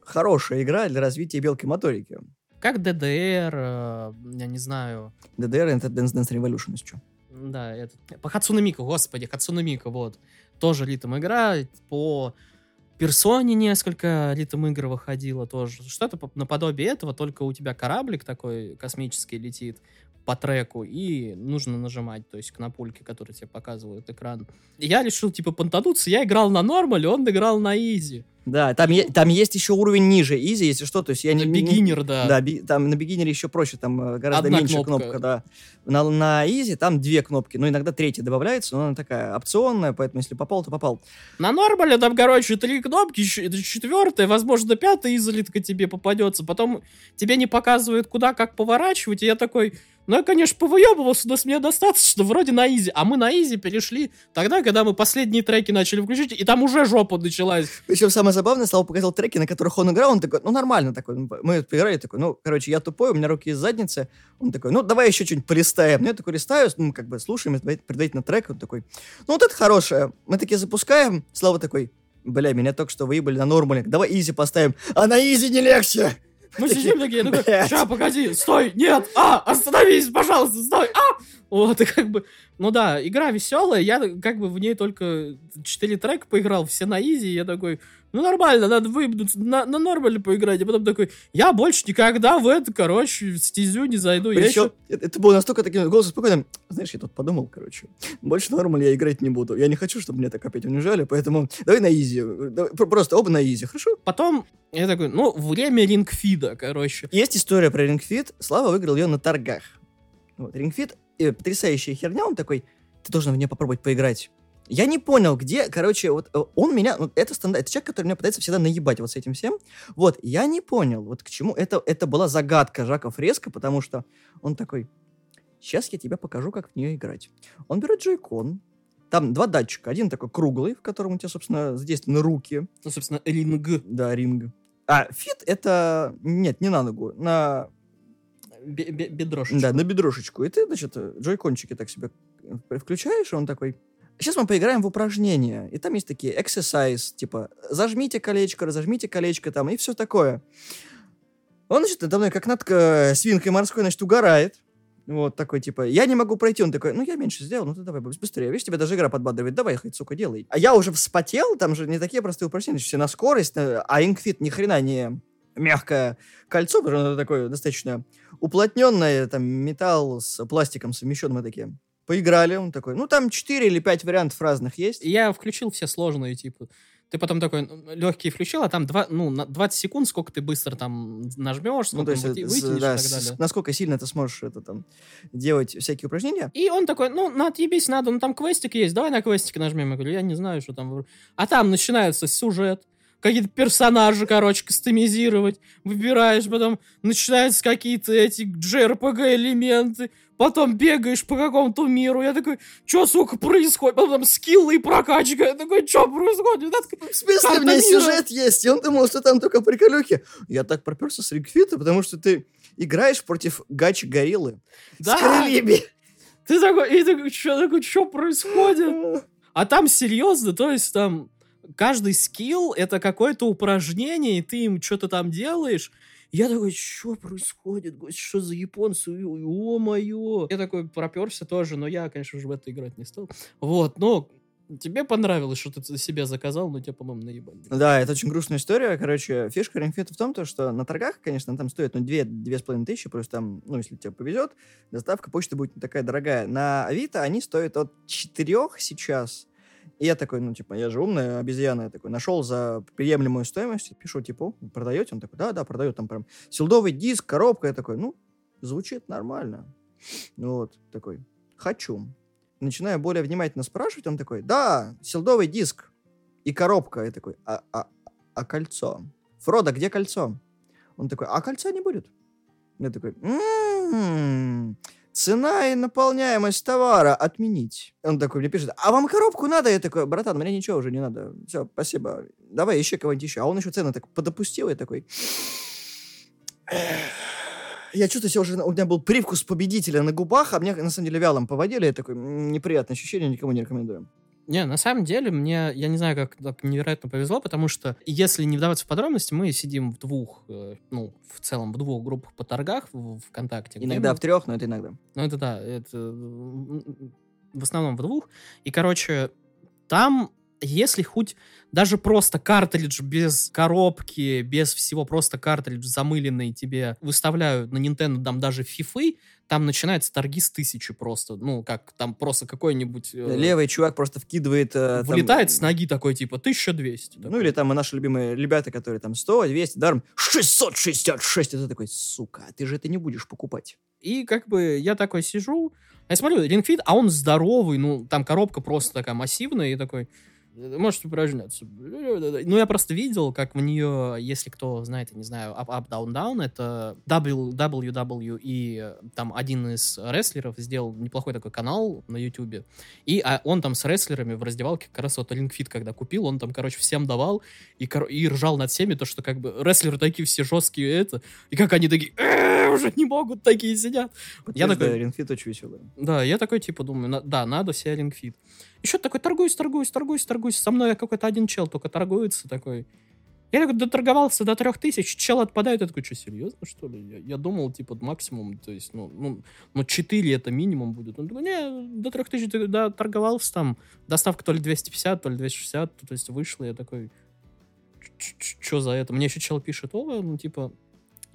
Speaker 1: хорошая игра для развития белки моторики.
Speaker 2: Как DDR, э, я не знаю.
Speaker 1: DDR это Dance Dance Revolution, если что.
Speaker 2: Да, это... По Хацуна Мика, господи, Хацуна Мика, вот. Тоже ритм игра, по персоне несколько ритм игр выходило тоже. Что-то наподобие этого, только у тебя кораблик такой космический летит по треку, и нужно нажимать, то есть кнопульки, который тебе показывает экран. Я решил, типа, понтануться, я играл на normal е, он играл на easy.
Speaker 1: Да, там, е- там есть еще уровень ниже, easy, если что, то есть я не...
Speaker 2: Beginner, да.
Speaker 1: Да, би- там на beginner е еще проще, там э, гораздо Одна меньше кнопка. кнопка, да. На, на изи там две кнопки, ну иногда третья добавляется, но она такая опционная, поэтому если попал, то попал.
Speaker 2: На normal е там, короче, три кнопки, четвертая, возможно, пятая изредка тебе попадется, потом тебе не показывают, куда, как поворачивать, и я такой, ну, я, конечно, повыебывался, но с меня достаточно, вроде на изи. А мы на изи перешли тогда, когда мы последние треки начали включить, и там уже жопа началась.
Speaker 1: Причем самое забавное, Слава показал треки, на которых он играл, он такой, ну, нормально такой. Мы поиграли, такой, ну, короче, я тупой, у меня руки из задницы. Он такой, ну, давай еще что-нибудь полистаем. Ну, я такой листаю, ну, как бы слушаем предварительно трек, он такой, ну, вот это хорошее. Мы такие запускаем, Слава такой, бля, меня только что выебали на normal е, давай easy поставим. А на easy не легче!
Speaker 2: Мы сидим такие, такой, ща, погоди, стой, нет, а, остановись, пожалуйста, стой, а! Вот, и как бы, ну да, игра веселая, я как бы в ней только 4 трека поиграл, все на easy, я такой, ну нормально, надо выебнуться, на, на нормально поиграть, а потом такой, я больше никогда в эту, короче, стезю не зайду.
Speaker 1: Причем, еще... это, это было настолько таким голосом спокойным, знаешь, я тут подумал, короче, больше нормально я играть не буду, я не хочу, чтобы меня так опять унижали, поэтому давай на изи, давай, просто оба на изи, хорошо?
Speaker 2: Потом я такой, ну, время рингфида, короче.
Speaker 1: Есть история про рингфид, Слава выиграл ее на торгах. Вот, рингфид э, потрясающая херня, он такой, ты должен в нее попробовать поиграть. Я не понял, где, короче, вот э, он меня, ну, это стандарт, это человек, который меня пытается всегда наебать вот с этим всем. Вот, я не понял, вот к чему, это, это была загадка Жака Фреско, потому что он такой, сейчас я тебе покажу, как в нее играть. Он берет Joy-Con, там два датчика, один такой круглый, в котором у тебя, собственно, задействованы руки.
Speaker 2: Ну, собственно, ring.
Speaker 1: Да, ring. А fit это, нет, не на ногу, на
Speaker 2: бедрошечку.
Speaker 1: Да, на бедрошечку. И ты, значит, джойкончики так себе включаешь, и он такой... Сейчас мы поиграем в упражнения. И там есть такие exercise, типа зажмите колечко, разожмите колечко там, и все такое. Он, значит, надо мной как над э, свинкой морской, значит, угорает. Вот такой, типа, я не могу пройти. Он такой, ну, я меньше сделал, ну, ты давай быстрее. Видишь, тебя даже игра подбадривает. Давай, хоть, сука, делай. А я уже вспотел, там же не такие простые упражнения, все на скорость, а инквит ни хрена не мягкое кольцо, потому что оно такое достаточно уплотненное, там, металл с пластиком совмещенным, мы такие. Поиграли, он такой, ну, там 4 или 5 вариантов разных есть.
Speaker 2: Я включил все сложные, типа, ты потом такой легкий включил, а там 2, ну, на 20 секунд, сколько ты быстро там нажмешь, сколько ну, то есть, вытянешь да, и так далее.
Speaker 1: насколько сильно ты сможешь это там делать всякие упражнения.
Speaker 2: И он такой, ну, на отъебись надо, ну, там квестик есть, давай на квестик нажмем. Я говорю, я не знаю, что там. А там начинается сюжет, какие-то персонажи, короче, кастомизировать. Выбираешь, потом начинаются какие-то эти JRPG элементы. Потом бегаешь по какому-то миру. Я такой, что, сука, происходит? Потом скиллы и прокачка. Я такой, что происходит? Я
Speaker 1: такой, в смысле, у меня сюжет есть? И он думал, что там только приколюхи. Я так проперся с Рикфита, потому что ты играешь против гачи-гориллы
Speaker 2: да. с крыльями. Ты такой, и такой, что такой, что происходит? А там серьезно, то есть там каждый скилл это какое-то упражнение, и ты им что-то там делаешь. Я такой, что происходит, гость, что за японцы, о-моё. Я такой проперся тоже, но я, конечно же, в это играть не стал. Вот, но Тебе понравилось, что ты себе заказал, но тебе, по-моему, наебали.
Speaker 1: Да, это очень грустная история. Короче, фишка Ringfit в том, то, что на торгах, конечно, там стоит ну, 2-2,5 тысячи, просто там, ну, если тебе повезет, доставка почты будет не такая дорогая. На Авито они стоят от 4 сейчас. И я такой, ну, типа, я же умная обезьяна, я такой, нашел за приемлемую стоимость, пишу, типа, продаете? Он такой, да-да, продает, там прям силдовый диск, коробка, я такой, ну, звучит нормально. Ну вот, такой, хочу начинаю более внимательно спрашивать, он такой, да, селдовый диск и коробка. Я такой, а, а, а кольцо? Фродо, где кольцо? Он такой, а кольца не будет. Я такой, м-м-м, цена и наполняемость товара отменить. Он такой мне пишет, а вам коробку надо? Я такой, братан, мне ничего уже не надо. Все, спасибо. Давай еще кого-нибудь еще. А он еще цены так подопустил. Я такой, я чувствую себя уже, у меня был привкус победителя на губах, а мне, на самом деле, вялом поводили. Это такое неприятное ощущение, никому не рекомендую.
Speaker 2: Не, на самом деле, мне, я не знаю, как так невероятно повезло, потому что, если не вдаваться в подробности, мы сидим в двух, э, ну, в целом, в двух группах по торгах в, ВКонтакте.
Speaker 1: Иногда мы... в трех, но это иногда.
Speaker 2: Ну, это да, это в основном в двух. И, короче, там если хоть даже просто картридж без коробки, без всего, просто картридж замыленный тебе выставляют на Nintendo там даже фифы, там начинаются торги с тысячи просто. Ну, как там просто какой-нибудь...
Speaker 1: Э, Левый чувак просто вкидывает... Э,
Speaker 2: вылетает там, с ноги такой, типа, 1200.
Speaker 1: Такой. Ну, или там наши любимые ребята, которые там 100, 200, даром 666. И ты такой, сука, ты же это не будешь покупать.
Speaker 2: И как бы я такой сижу, я смотрю, Ring а он здоровый, ну, там коробка просто такая массивная, и такой... Можете упражняться. Ну, я просто видел, как в нее, если кто знает, я не знаю, Up, Up, Down, Down, это WWE, и там один из рестлеров сделал неплохой такой канал на YouTube, и а он там с рестлерами в раздевалке как раз вот Fit, когда купил, он там, короче, всем давал, и, и ржал над всеми, то, что как бы рестлеры такие все жесткие, это, и как они такие, «Э, уже не могут, такие сидят.
Speaker 1: Я такой... Fit очень веселый.
Speaker 2: Да, я такой, типа, думаю, да, надо себе Ring Fit. Еще такой, торгуюсь, торгуюсь, торгуюсь, торгуюсь. Со мной какой-то один чел только торгуется такой. Я такой доторговался до трех тысяч, чел отпадает, я такой, что, серьезно, что ли? Я, я думал, типа, максимум, то есть, ну, ну, ну, 4 это минимум будет. Он такой, не, до трех тысяч ты да, торговался там, доставка то ли 250, то ли 260, то есть вышла, я такой, что за это? Мне еще чел пишет, о, ну, типа,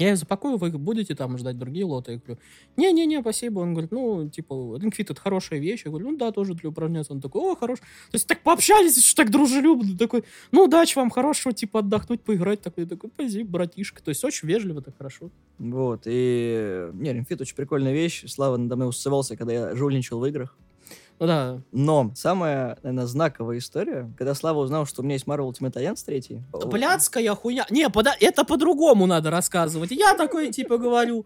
Speaker 2: я их запакую, вы будете там ждать другие лоты? Я говорю, не-не-не, спасибо. Он говорит, ну, типа, Ring это хорошая вещь. Я говорю, ну да, тоже для упражняться. Он такой, о, хорош. То есть так пообщались, что так дружелюбно. Такой, ну, удачи вам, хорошего, типа, отдохнуть, поиграть. Такой, такой, спасибо, братишка. То есть очень вежливо, так хорошо.
Speaker 1: Вот, и... Не, Ring очень прикольная вещь. Слава надо мной усывался, когда я жульничал в играх.
Speaker 2: Ну да.
Speaker 1: Но самая, наверное, знаковая история, когда Слава узнал, что у меня есть Marvel Ultimate Alliance 3.
Speaker 2: Блядская хуйня. Не, пода... это по-другому надо рассказывать. Я такой, типа, говорю,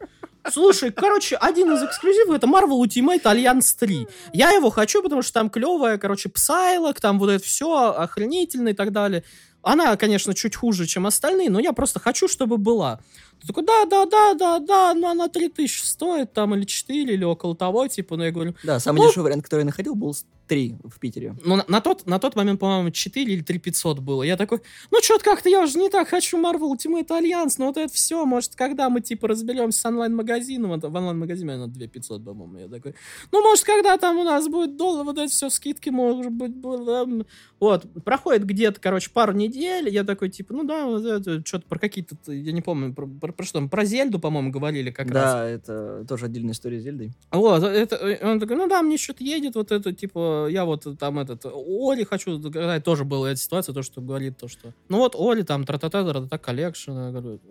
Speaker 2: слушай, короче, один из эксклюзивов это Marvel Ultimate Alliance 3. Я его хочу, потому что там клевая, короче, псайлок, там вот это все охренительно и так далее. Она, конечно, чуть хуже, чем остальные, но я просто хочу, чтобы была. Ты такой, да, да, да, да, да, но она 3000 стоит там, или 4, или около того, типа, ну, я говорю...
Speaker 1: Да, самый ну, дешевый вариант, который я находил, был 3 в Питере.
Speaker 2: Ну, на, на, тот, на тот момент, по-моему, 4 или 3 500 было. Я такой, ну, что-то как-то я уже не так хочу Marvel Ultimate Alliance, но вот это все, может, когда мы, типа, разберемся с онлайн-магазином, это, в онлайн-магазине она 2 500, по-моему, я такой, ну, может, когда там у нас будет доллар, вот это все скидки, может быть, будет, вот, проходит где-то, короче, пару недель, я такой, типа, ну, да, вот это, что-то про какие-то, я не помню, про, про, про что, про Зельду, по-моему, говорили как
Speaker 1: да,
Speaker 2: раз.
Speaker 1: Да, это тоже отдельная история с Зельдой.
Speaker 2: Вот, это, он такой, ну, да, мне что-то едет, вот это, типа, я вот там этот, Ori хочу, тоже была эта ситуация, то, что говорит то, что, ну вот Ori там, тра-та-та, тра-та-та, collection,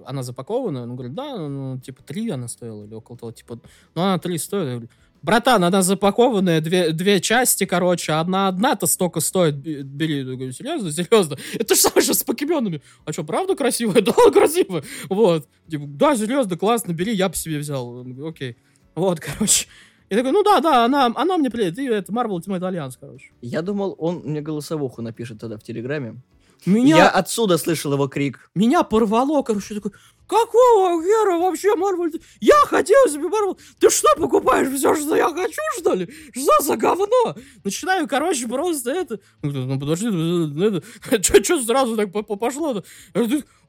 Speaker 2: она запакована, он говорит, да, ну, типа, три она стоила, или около того, типа, ну, она три стоит, я говорю, братан, она запакованная, две, две части, короче, одна одна-то столько стоит, бери. Я говорю, серьезно, серьезно? Это самое же с покеменами. А что, правда красивая? Да, красивая. Вот. Типа, да, серьезно, классно, бери, я бы себе взял. Окей. Вот, короче. Я такой, ну да, да, она, она мне приедет. И это Marvel Ultimate Alliance, короче.
Speaker 1: Я думал, он мне голосовуху напишет тогда в Телеграме. Меня... Я отсюда слышал его крик.
Speaker 2: Меня порвало, короче, такой, какого хера вообще Марвел? Я хотел себе Марвел. Ты что, покупаешь все, что я хочу, что ли? Что за говно? Начинаю, короче, просто это... Ну, подожди, это... Что сразу так пошло-то?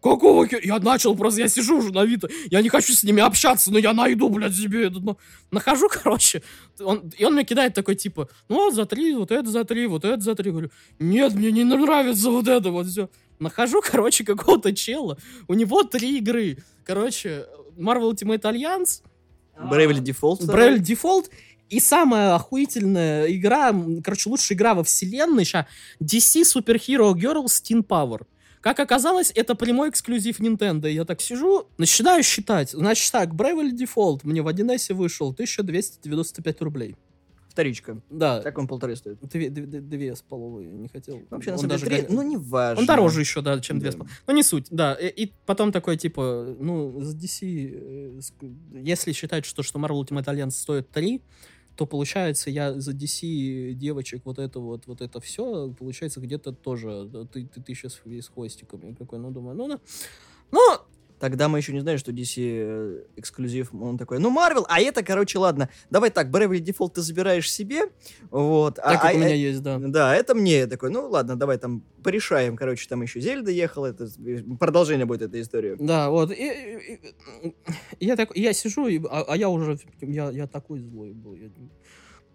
Speaker 2: Какого хера? Я начал просто, я сижу уже на Авито, я не хочу с ними общаться, но я найду, блядь, себе это. Ну, нахожу, короче, он, и он мне кидает такой, типа, ну, за три, вот это за три, вот это за три. Говорю, нет, мне не нравится вот это вот все. Нахожу, короче, какого-то чела, у него три игры. Короче, Marvel Ultimate Alliance,
Speaker 1: Bravely Default.
Speaker 2: Bravely Default и самая охуительная игра, короче, лучшая игра во вселенной сейчас DC Super Hero Girls Teen Power. Как оказалось, это прямой эксклюзив Nintendo. Я так сижу, начинаю считать. Значит так, Bravely Default мне в 1С вышел 1295 рублей.
Speaker 1: Вторичка.
Speaker 2: Да.
Speaker 1: Так он полторы стоит.
Speaker 2: Две, две, две с половой не хотел.
Speaker 1: Вообще, на самом деле, три, ну, не важно.
Speaker 2: Он дороже еще, да, чем две
Speaker 1: Да.
Speaker 2: с половиной. Ну, не суть, да. И, и потом такой, типа, ну, за DC, э, если считать, что, что Marvel Ultimate Alliance стоит 3, то получается, я за DC девочек вот это вот, вот это все, получается, где-то тоже да, ты, ты, тысяча с, с хвостиками. Я Какой, ну, думаю, ну, ну, ну,
Speaker 1: Тогда мы еще не знали, что DC э, эксклюзив. Он такой, ну, Marvel, а это, короче, ладно. Давай так, Bravely Default ты забираешь себе, вот. а-
Speaker 2: так как
Speaker 1: а-
Speaker 2: у меня
Speaker 1: э,
Speaker 2: есть, да.
Speaker 1: Да, это мне Я такой, ну ладно, давай там порешаем. Короче, там еще Зельда ехала, это э, продолжение будет этой истории.
Speaker 2: Да, вот. И, и- и- я, так, я сижу, и- а, а я уже, я, я такой злой был. Я,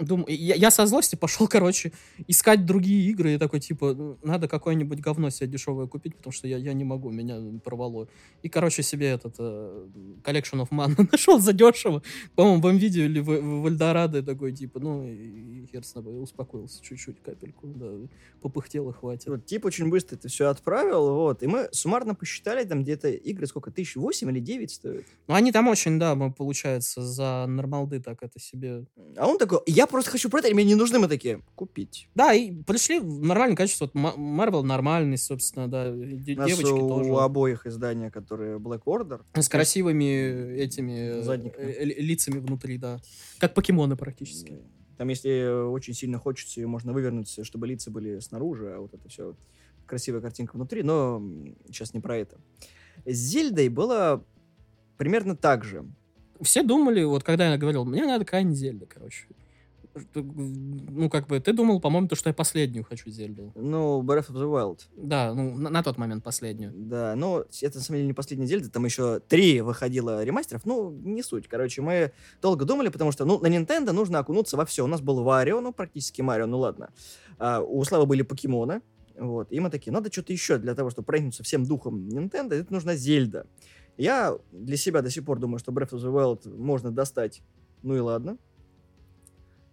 Speaker 2: думаю, я, я со злости пошел, короче, искать другие игры. И такой, типа, ну, надо какое-нибудь говно себе дешевое купить, потому что я, я не могу, меня порвало. И, короче, себе этот э, Collection of Mana нашел задешево. По-моему, в видео или в, в Эльдорадо такой, типа, ну, и, и хер с тобой, успокоился чуть-чуть, капельку, да, попыхтел и хватит.
Speaker 1: Вот, тип очень быстро это все отправил, вот. И мы суммарно посчитали, там где-то игры сколько, тысяч восемь или девять стоят.
Speaker 2: Ну, они там очень, да, мы, получается, за нормалды так это себе
Speaker 1: А он такой, я просто хочу продать, мне не нужны мы такие. Купить.
Speaker 2: Да, и пришли в нормальное качество. Вот Марвел нормальный, собственно, да.
Speaker 1: У
Speaker 2: девочки
Speaker 1: у
Speaker 2: тоже.
Speaker 1: обоих издания, которые Black Order.
Speaker 2: С красивыми этими э,
Speaker 1: Задниками.
Speaker 2: э, ли- лицами внутри, да. Как покемоны практически.
Speaker 1: Там, если очень сильно хочется, ее можно вывернуть, чтобы лица были снаружи, а вот это все красивая картинка внутри, но сейчас не про это. С Зельдой было примерно так же.
Speaker 2: Все думали, вот когда я говорил, мне надо крайне Зельда, короче. Ну, как бы, ты думал, по-моему, то, что я последнюю хочу Зельду.
Speaker 1: Ну, Breath of the Wild.
Speaker 2: Да, ну, на, на тот момент последнюю.
Speaker 1: Да, но это на самом деле не последняя Зельда, там еще три выходило ремастеров, ну, не суть. Короче, мы долго думали, потому что, ну, на Nintendo нужно окунуться во все. У нас был Варио, ну, практически Марио, ну, ладно. А, у Славы были покемоны, вот, и мы такие, надо что-то еще для того, чтобы проникнуться всем духом Nintendo, это нужна Зельда. Я для себя до сих пор думаю, что Breath of the Wild можно достать, ну и ладно.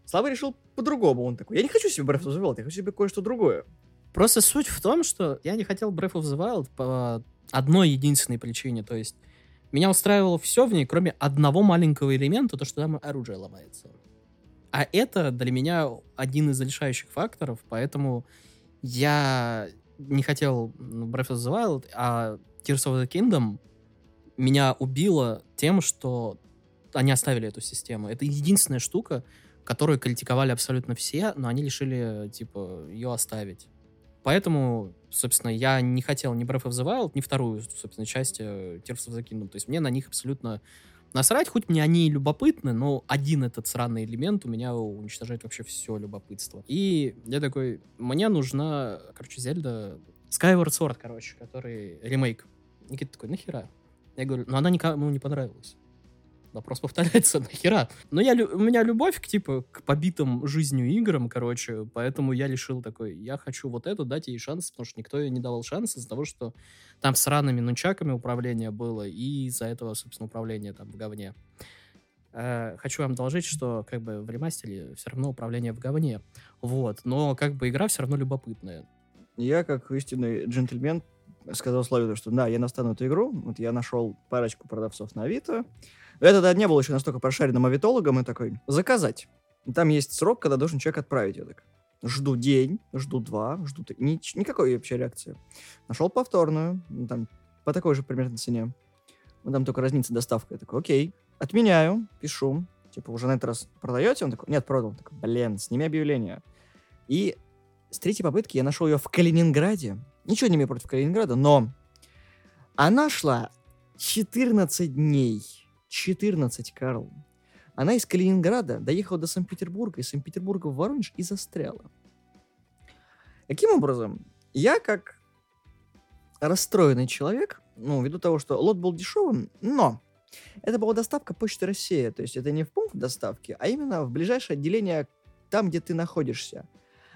Speaker 1: Слава решил по-другому, он такой, я не хочу себе Breath of the Wild, я хочу себе кое-что другое.
Speaker 2: Просто суть в том, что я не хотел Breath of the Wild по одной единственной причине. То есть меня устраивало все в ней, кроме одного маленького элемента, то, что там оружие ломается. А это для меня один из решающих факторов, поэтому я не хотел ну, Breath of the Wild, а Tears of the Kingdom меня убило тем, что они оставили эту систему. Это единственная штука, которую критиковали абсолютно все, но они решили, типа, ее оставить. Поэтому, собственно, я не хотел ни Breath of the Wild, ни вторую, собственно, часть э, Tears of the Kingdom. То есть мне на них абсолютно насрать, хоть мне они и любопытны, но один этот сраный элемент у меня уничтожает вообще все любопытство. И я такой, мне нужна, короче, Зельда Skyward Sword, короче, который ремейк. Никита такой, нахера? Я говорю, ну она никому не понравилась. Вопрос повторяется, нахера? Но я, у меня любовь к, типа, к побитым жизнью играм, короче, поэтому я решил такой, я хочу вот это дать ей шанс, потому что никто ей не давал шанс из-за того, что там с ранными нунчаками управление было, и из-за этого, собственно, управление там в говне. Э, хочу вам доложить, что как бы в ремастере все равно управление в говне. Вот, но как бы игра все равно любопытная.
Speaker 1: Я, как истинный джентльмен, сказал Славе, что да, я настану эту игру. Вот я нашел парочку продавцов на Авито. Я тогда не был еще настолько прошаренным авитологом и такой, заказать. И Там есть срок, когда должен человек отправить. Я так, жду день, жду два, жду... три. Нич- никакой вообще реакции. Нашел повторную, ну, там, по такой же примерно цене. Ну, там только разница доставка. Я такой, окей. Отменяю, пишу. Типа, уже на этот раз продаете? Он такой, нет, продал. Он такой, блин, сними объявление. И с третьей попытки я нашел ее в Калининграде. Ничего не имею против Калининграда, но она шла 14 дней. 14, Карл. Она из Калининграда доехала до Санкт-Петербурга, из Санкт-Петербурга в Воронеж и застряла. Каким образом? Я, как расстроенный человек, ну, ввиду того, что лот был дешевым, но это была доставка Почты России, то есть это не в пункт доставки, а именно в ближайшее отделение там, где ты находишься.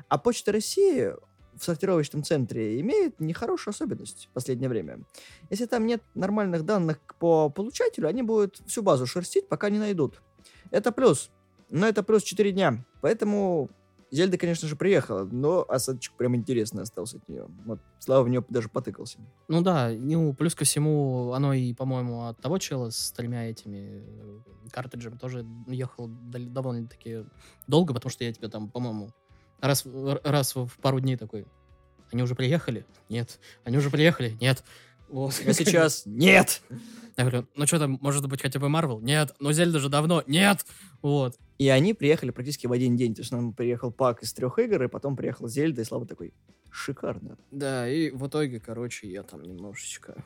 Speaker 1: А Почта России в сортировочном центре имеет нехорошую особенность в последнее время. Если там нет нормальных данных по получателю, они будут всю базу шерстить, пока не найдут. Это плюс. Но это плюс 4 дня. Поэтому Зельда, конечно же, приехала, но осадочек прям интересный остался от нее. Вот Слава в нее даже потыкался.
Speaker 2: Ну да, ну, плюс ко всему, оно и, по-моему, от того чела с тремя этими э, картриджами тоже ехал довольно-таки долго, потому что я тебе там, по-моему, раз, раз в пару дней такой, они уже приехали? Нет. Они уже приехали? Нет.
Speaker 1: Вот. А сейчас нет.
Speaker 2: Я говорю, ну что там, может быть, хотя бы Марвел? Нет. Но Зельда же давно? Нет. Вот.
Speaker 1: И они приехали практически в один день. То есть нам приехал пак из трех игр, и потом приехал Зельда, и Слава такой, шикарно.
Speaker 2: Да, и в итоге, короче, я там немножечко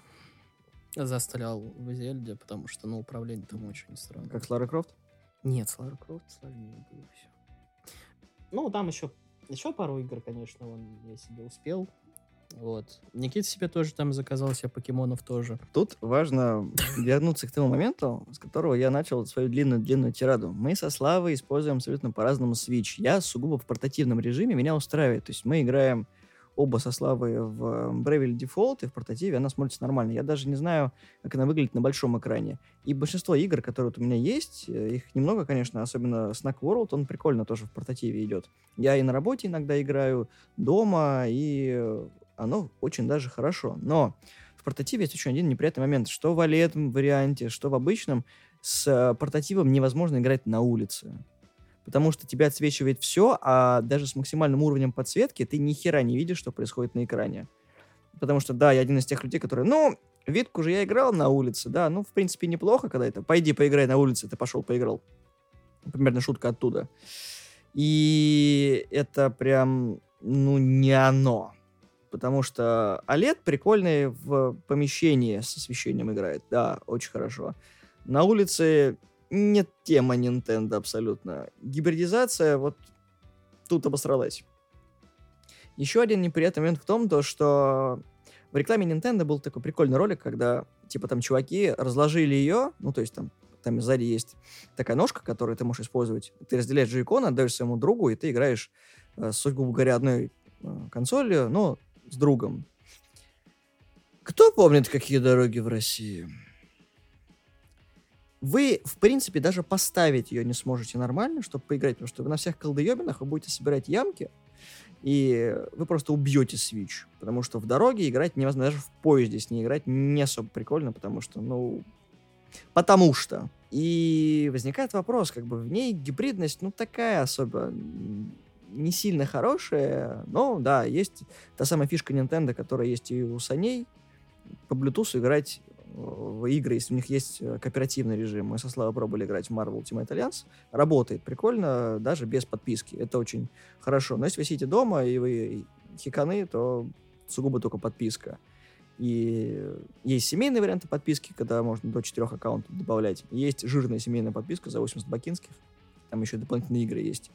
Speaker 2: застрял в Зельде, потому что, ну, управление там очень странно.
Speaker 1: Как с Лара Крофт?
Speaker 2: Нет, с Лара Крофт сложнее было все. Ну, там еще еще пару игр, конечно, он я себе успел. Вот. Никита себе тоже там заказал себе покемонов тоже.
Speaker 1: Тут важно вернуться к тому моменту, с которого я начал свою длинную-длинную тираду. Мы со Славой используем абсолютно по-разному Switch. Я сугубо в портативном режиме, меня устраивает. То есть мы играем оба со Славой в Bravely Default, и в портативе она смотрится нормально. Я даже не знаю, как она выглядит на большом экране. И большинство игр, которые вот у меня есть, э, их немного, конечно, особенно Snack World, он прикольно тоже в портативе идет. Я и на работе иногда играю, дома, и оно очень даже хорошо. Но в портативе есть еще один неприятный момент. Что в OLED варианте, что в обычном, с портативом невозможно играть на улице потому что тебя отсвечивает все, а даже с максимальным уровнем подсветки ты ни хера не видишь, что происходит на экране. Потому что, да, я один из тех людей, которые, ну, Витку же я играл на улице, да, ну, в принципе, неплохо, когда это, пойди поиграй на улице, ты пошел поиграл. Примерно шутка оттуда. И это прям, ну, не оно. Потому что OLED прикольный в помещении с освещением играет. Да, очень хорошо. На улице нет тема Nintendo абсолютно. Гибридизация вот тут обосралась. Еще один неприятный момент в том, то, что в рекламе Nintendo был такой прикольный ролик, когда, типа, там чуваки разложили ее, ну, то есть там, там сзади есть такая ножка, которую ты можешь использовать. Ты разделяешь джойкон, отдаешь своему другу, и ты играешь э, грубо говоря, одной э, консолью, но с другом. Кто помнит, какие дороги в России? Вы, в принципе, даже поставить ее не сможете нормально, чтобы поиграть, потому что вы на всех колдоебинах вы будете собирать ямки, и вы просто убьете Switch, потому что в дороге играть невозможно, даже в поезде с ней играть не особо прикольно, потому что, ну, потому что. И возникает вопрос, как бы в ней гибридность, ну, такая особо не сильно хорошая, но, да, есть та самая фишка Nintendo, которая есть и у саней, по Bluetooth играть в игры, если у них есть э, кооперативный режим. Мы со Славой пробовали играть в Marvel Ultimate Alliance. Работает прикольно, даже без подписки. Это очень хорошо. Но если вы сидите дома и вы хиканы, то сугубо только подписка. И есть семейные варианты подписки, когда можно до четырех аккаунтов добавлять. Есть жирная семейная подписка за 80 бакинских. Там еще дополнительные игры есть.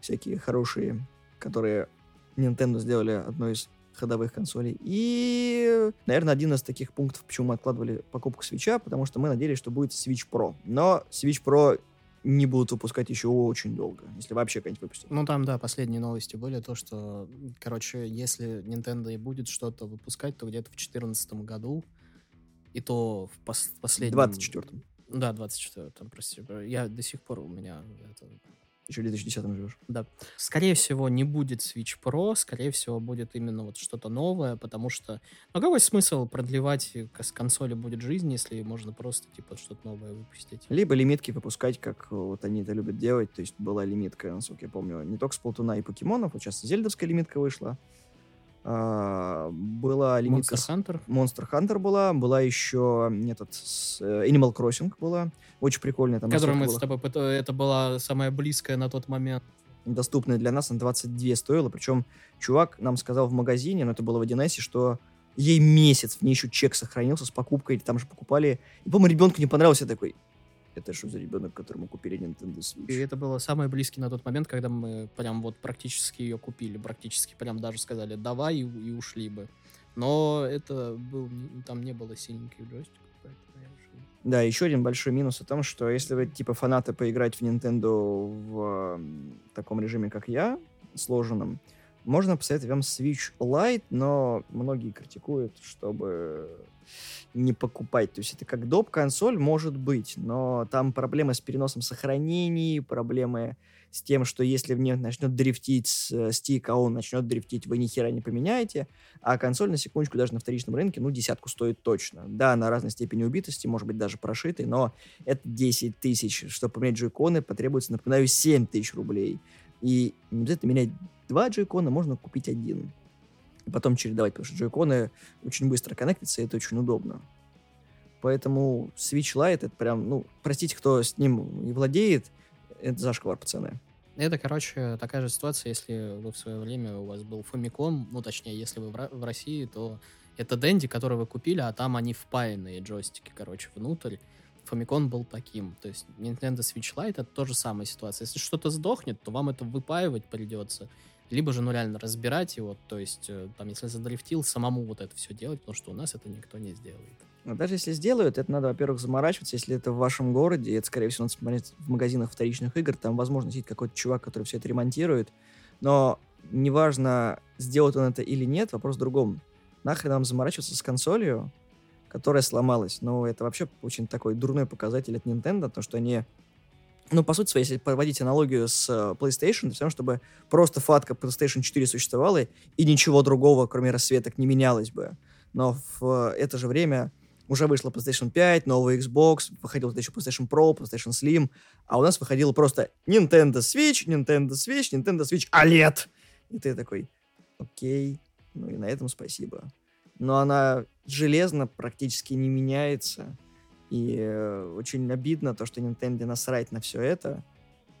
Speaker 1: Всякие хорошие, которые Nintendo сделали одной из ходовых консолей. И, наверное, один из таких пунктов, почему мы откладывали покупку свеча, потому что мы надеялись, что будет Switch Pro. Но Switch Pro не будут выпускать еще очень долго, если вообще как-нибудь выпустят.
Speaker 2: Ну, там, да, последние новости были, то, что, короче, если Nintendo и будет что-то выпускать, то где-то в 2014 году, и то в пос последнем...
Speaker 1: 24-м.
Speaker 2: Да, 24-м, прости. Я до сих пор у меня это,
Speaker 1: еще в 2010 живешь.
Speaker 2: Да. Скорее всего, не будет Switch Pro, скорее всего, будет именно вот что-то новое, потому что... Ну, какой смысл продлевать с консоли будет жизнь, если можно просто, типа, что-то новое выпустить?
Speaker 1: Либо лимитки выпускать, как вот они это любят делать. То есть была лимитка, насколько я помню, не только с Платуна и покемонов, вот сейчас зельдовская лимитка вышла. А, была лимитка...
Speaker 2: Monster Hunter?
Speaker 1: Monster Hunter была, была еще этот, э, Animal Crossing была, очень прикольная. Там
Speaker 2: Которую мы с тобой... Это была самая близкая на тот момент.
Speaker 1: Доступная для нас, на 22 стоила, причем чувак нам сказал в магазине, но это было в 1С, что ей месяц, в ней еще чек сохранился с покупкой, там же покупали. И, по-моему, ребенку не понравился я такой, это что за ребенок, которому купили Nintendo Switch?
Speaker 2: И это было самое близкий на тот момент, когда мы прям вот практически ее купили, практически прям даже сказали давай и, и ушли бы. Но это был, там не было синеньких джойстиков, поэтому я ушел.
Speaker 1: Да, еще один большой минус в том, что если вы типа фанаты поиграть в Nintendo в таком режиме, как я, сложенном, можно посоветовать вам Switch Lite, но многие критикуют, чтобы не покупать. То есть это как доп. консоль может быть, но там проблемы с переносом сохранений, проблемы с тем, что если в ней начнет дрифтить стик, а он начнет дрифтить, вы ни хера не поменяете, а консоль, на секундочку, даже на вторичном рынке, ну, десятку стоит точно. Да, на разной степени убитости, может быть, даже прошитой, но это 10 тысяч. Чтобы поменять джойконы, потребуется, напоминаю, 7 тысяч рублей. И не обязательно менять два джойкона, можно купить один и потом чередовать, потому что джойконы очень быстро коннектятся, и это очень удобно. Поэтому Switch Lite это прям, ну, простите, кто с ним не владеет, это зашквар, пацаны.
Speaker 2: Это, короче, такая же ситуация, если вы в свое время у вас был Famicom, ну, точнее, если вы в России, то это Дэнди, который вы купили, а там они впаянные джойстики, короче, внутрь. Famicom был таким. То есть Nintendo Switch Lite это тоже самая ситуация. Если что-то сдохнет, то вам это выпаивать придется либо же ну реально разбирать его, то есть э, там, если задрифтил, самому вот это все делать, потому что у нас это никто не сделает.
Speaker 1: Но даже если сделают, это надо, во-первых, заморачиваться, если это в вашем городе, это, скорее всего, надо смотреть в магазинах вторичных игр, там, возможно, сидит какой-то чувак, который все это ремонтирует, но неважно, сделает он это или нет, вопрос в другом. Нахрен вам заморачиваться с консолью, которая сломалась? Ну, это вообще очень такой дурной показатель от Nintendo, то, что они ну, по сути если проводить аналогию с uh, PlayStation, то все чтобы просто фатка PlayStation 4 существовала, и ничего другого, кроме расцветок, не менялось бы. Но в uh, это же время уже вышла PlayStation 5, новый Xbox, выходил еще PlayStation Pro, PlayStation Slim, а у нас выходило просто Nintendo Switch, Nintendo Switch, Nintendo Switch OLED. И ты такой, окей, ну и на этом спасибо. Но она железно практически не меняется и э, очень обидно то, что Nintendo насрать на все это,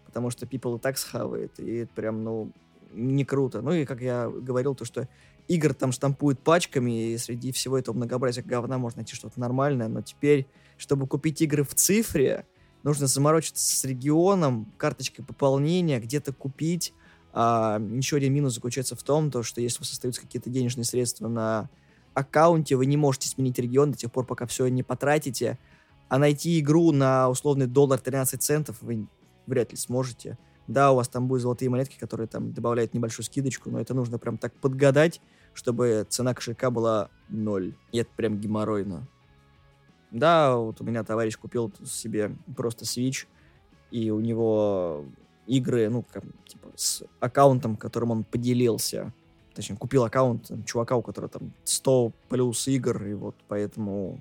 Speaker 1: потому что people и так схавает, и прям, ну, не круто. Ну и, как я говорил, то, что игр там штампуют пачками, и среди всего этого многообразия говна можно найти что-то нормальное, но теперь, чтобы купить игры в цифре, нужно заморочиться с регионом, карточкой пополнения, где-то купить. А, еще один минус заключается в том, то, что если у вас остаются какие-то денежные средства на аккаунте, вы не можете сменить регион до тех пор, пока все не потратите, а найти игру на условный доллар 13 центов вы вряд ли сможете. Да, у вас там будут золотые монетки, которые там добавляют небольшую скидочку, но это нужно прям так подгадать, чтобы цена кошелька была ноль. И это прям геморройно. Да, вот у меня товарищ купил себе просто Switch, и у него игры, ну, как, типа, с аккаунтом, которым он поделился. Точнее, купил аккаунт там, чувака, у которого там 100 плюс игр, и вот поэтому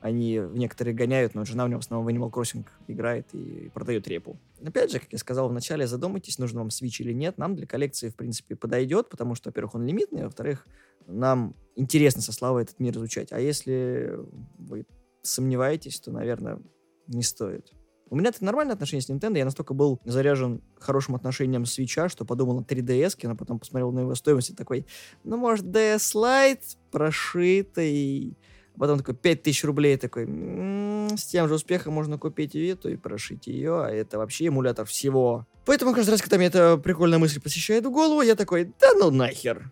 Speaker 1: они в некоторые гоняют, но жена у него в основном в Animal Crossing играет и продает репу. Опять же, как я сказал вначале, задумайтесь, нужен вам Switch или нет. Нам для коллекции, в принципе, подойдет, потому что, во-первых, он лимитный, а во-вторых, нам интересно со Славой этот мир изучать. А если вы сомневаетесь, то, наверное, не стоит. У меня это нормальное отношение с Nintendo. Я настолько был заряжен хорошим отношением с Switch, что подумал на 3DS, но потом посмотрел на его стоимость и такой, ну, может, DS Lite прошитый, Потом такой 5000 рублей такой, м-м, с тем же успехом можно купить и эту и прошить ее, а это вообще эмулятор всего. Поэтому каждый раз, когда мне эта прикольная мысль посещает в голову, я такой, да ну нахер.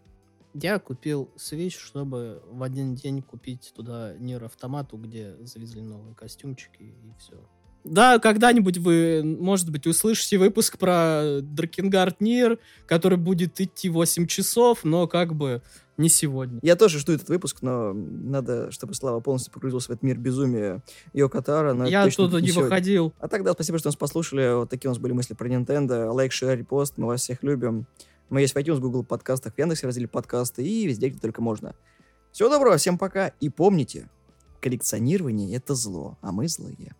Speaker 2: Я купил Switch, чтобы в один день купить туда Nier Автомату, где завезли новые костюмчики и все. Да, когда-нибудь вы, может быть, услышите выпуск про Drakengard Nier, который будет идти 8 часов, но как бы не сегодня.
Speaker 1: Я тоже жду этот выпуск, но надо, чтобы Слава полностью погрузился в этот мир безумия Йоко Таро. Но
Speaker 2: Я оттуда не сегодня. выходил.
Speaker 1: А тогда спасибо, что нас послушали. Вот такие у нас были мысли про Nintendo. Лайк, share, репост. Мы вас всех любим. Мы есть в iTunes, Google подкастах, в Яндексе разделе подкасты и везде, где только можно. Всего доброго, всем пока. И помните, коллекционирование — это зло, а мы злые.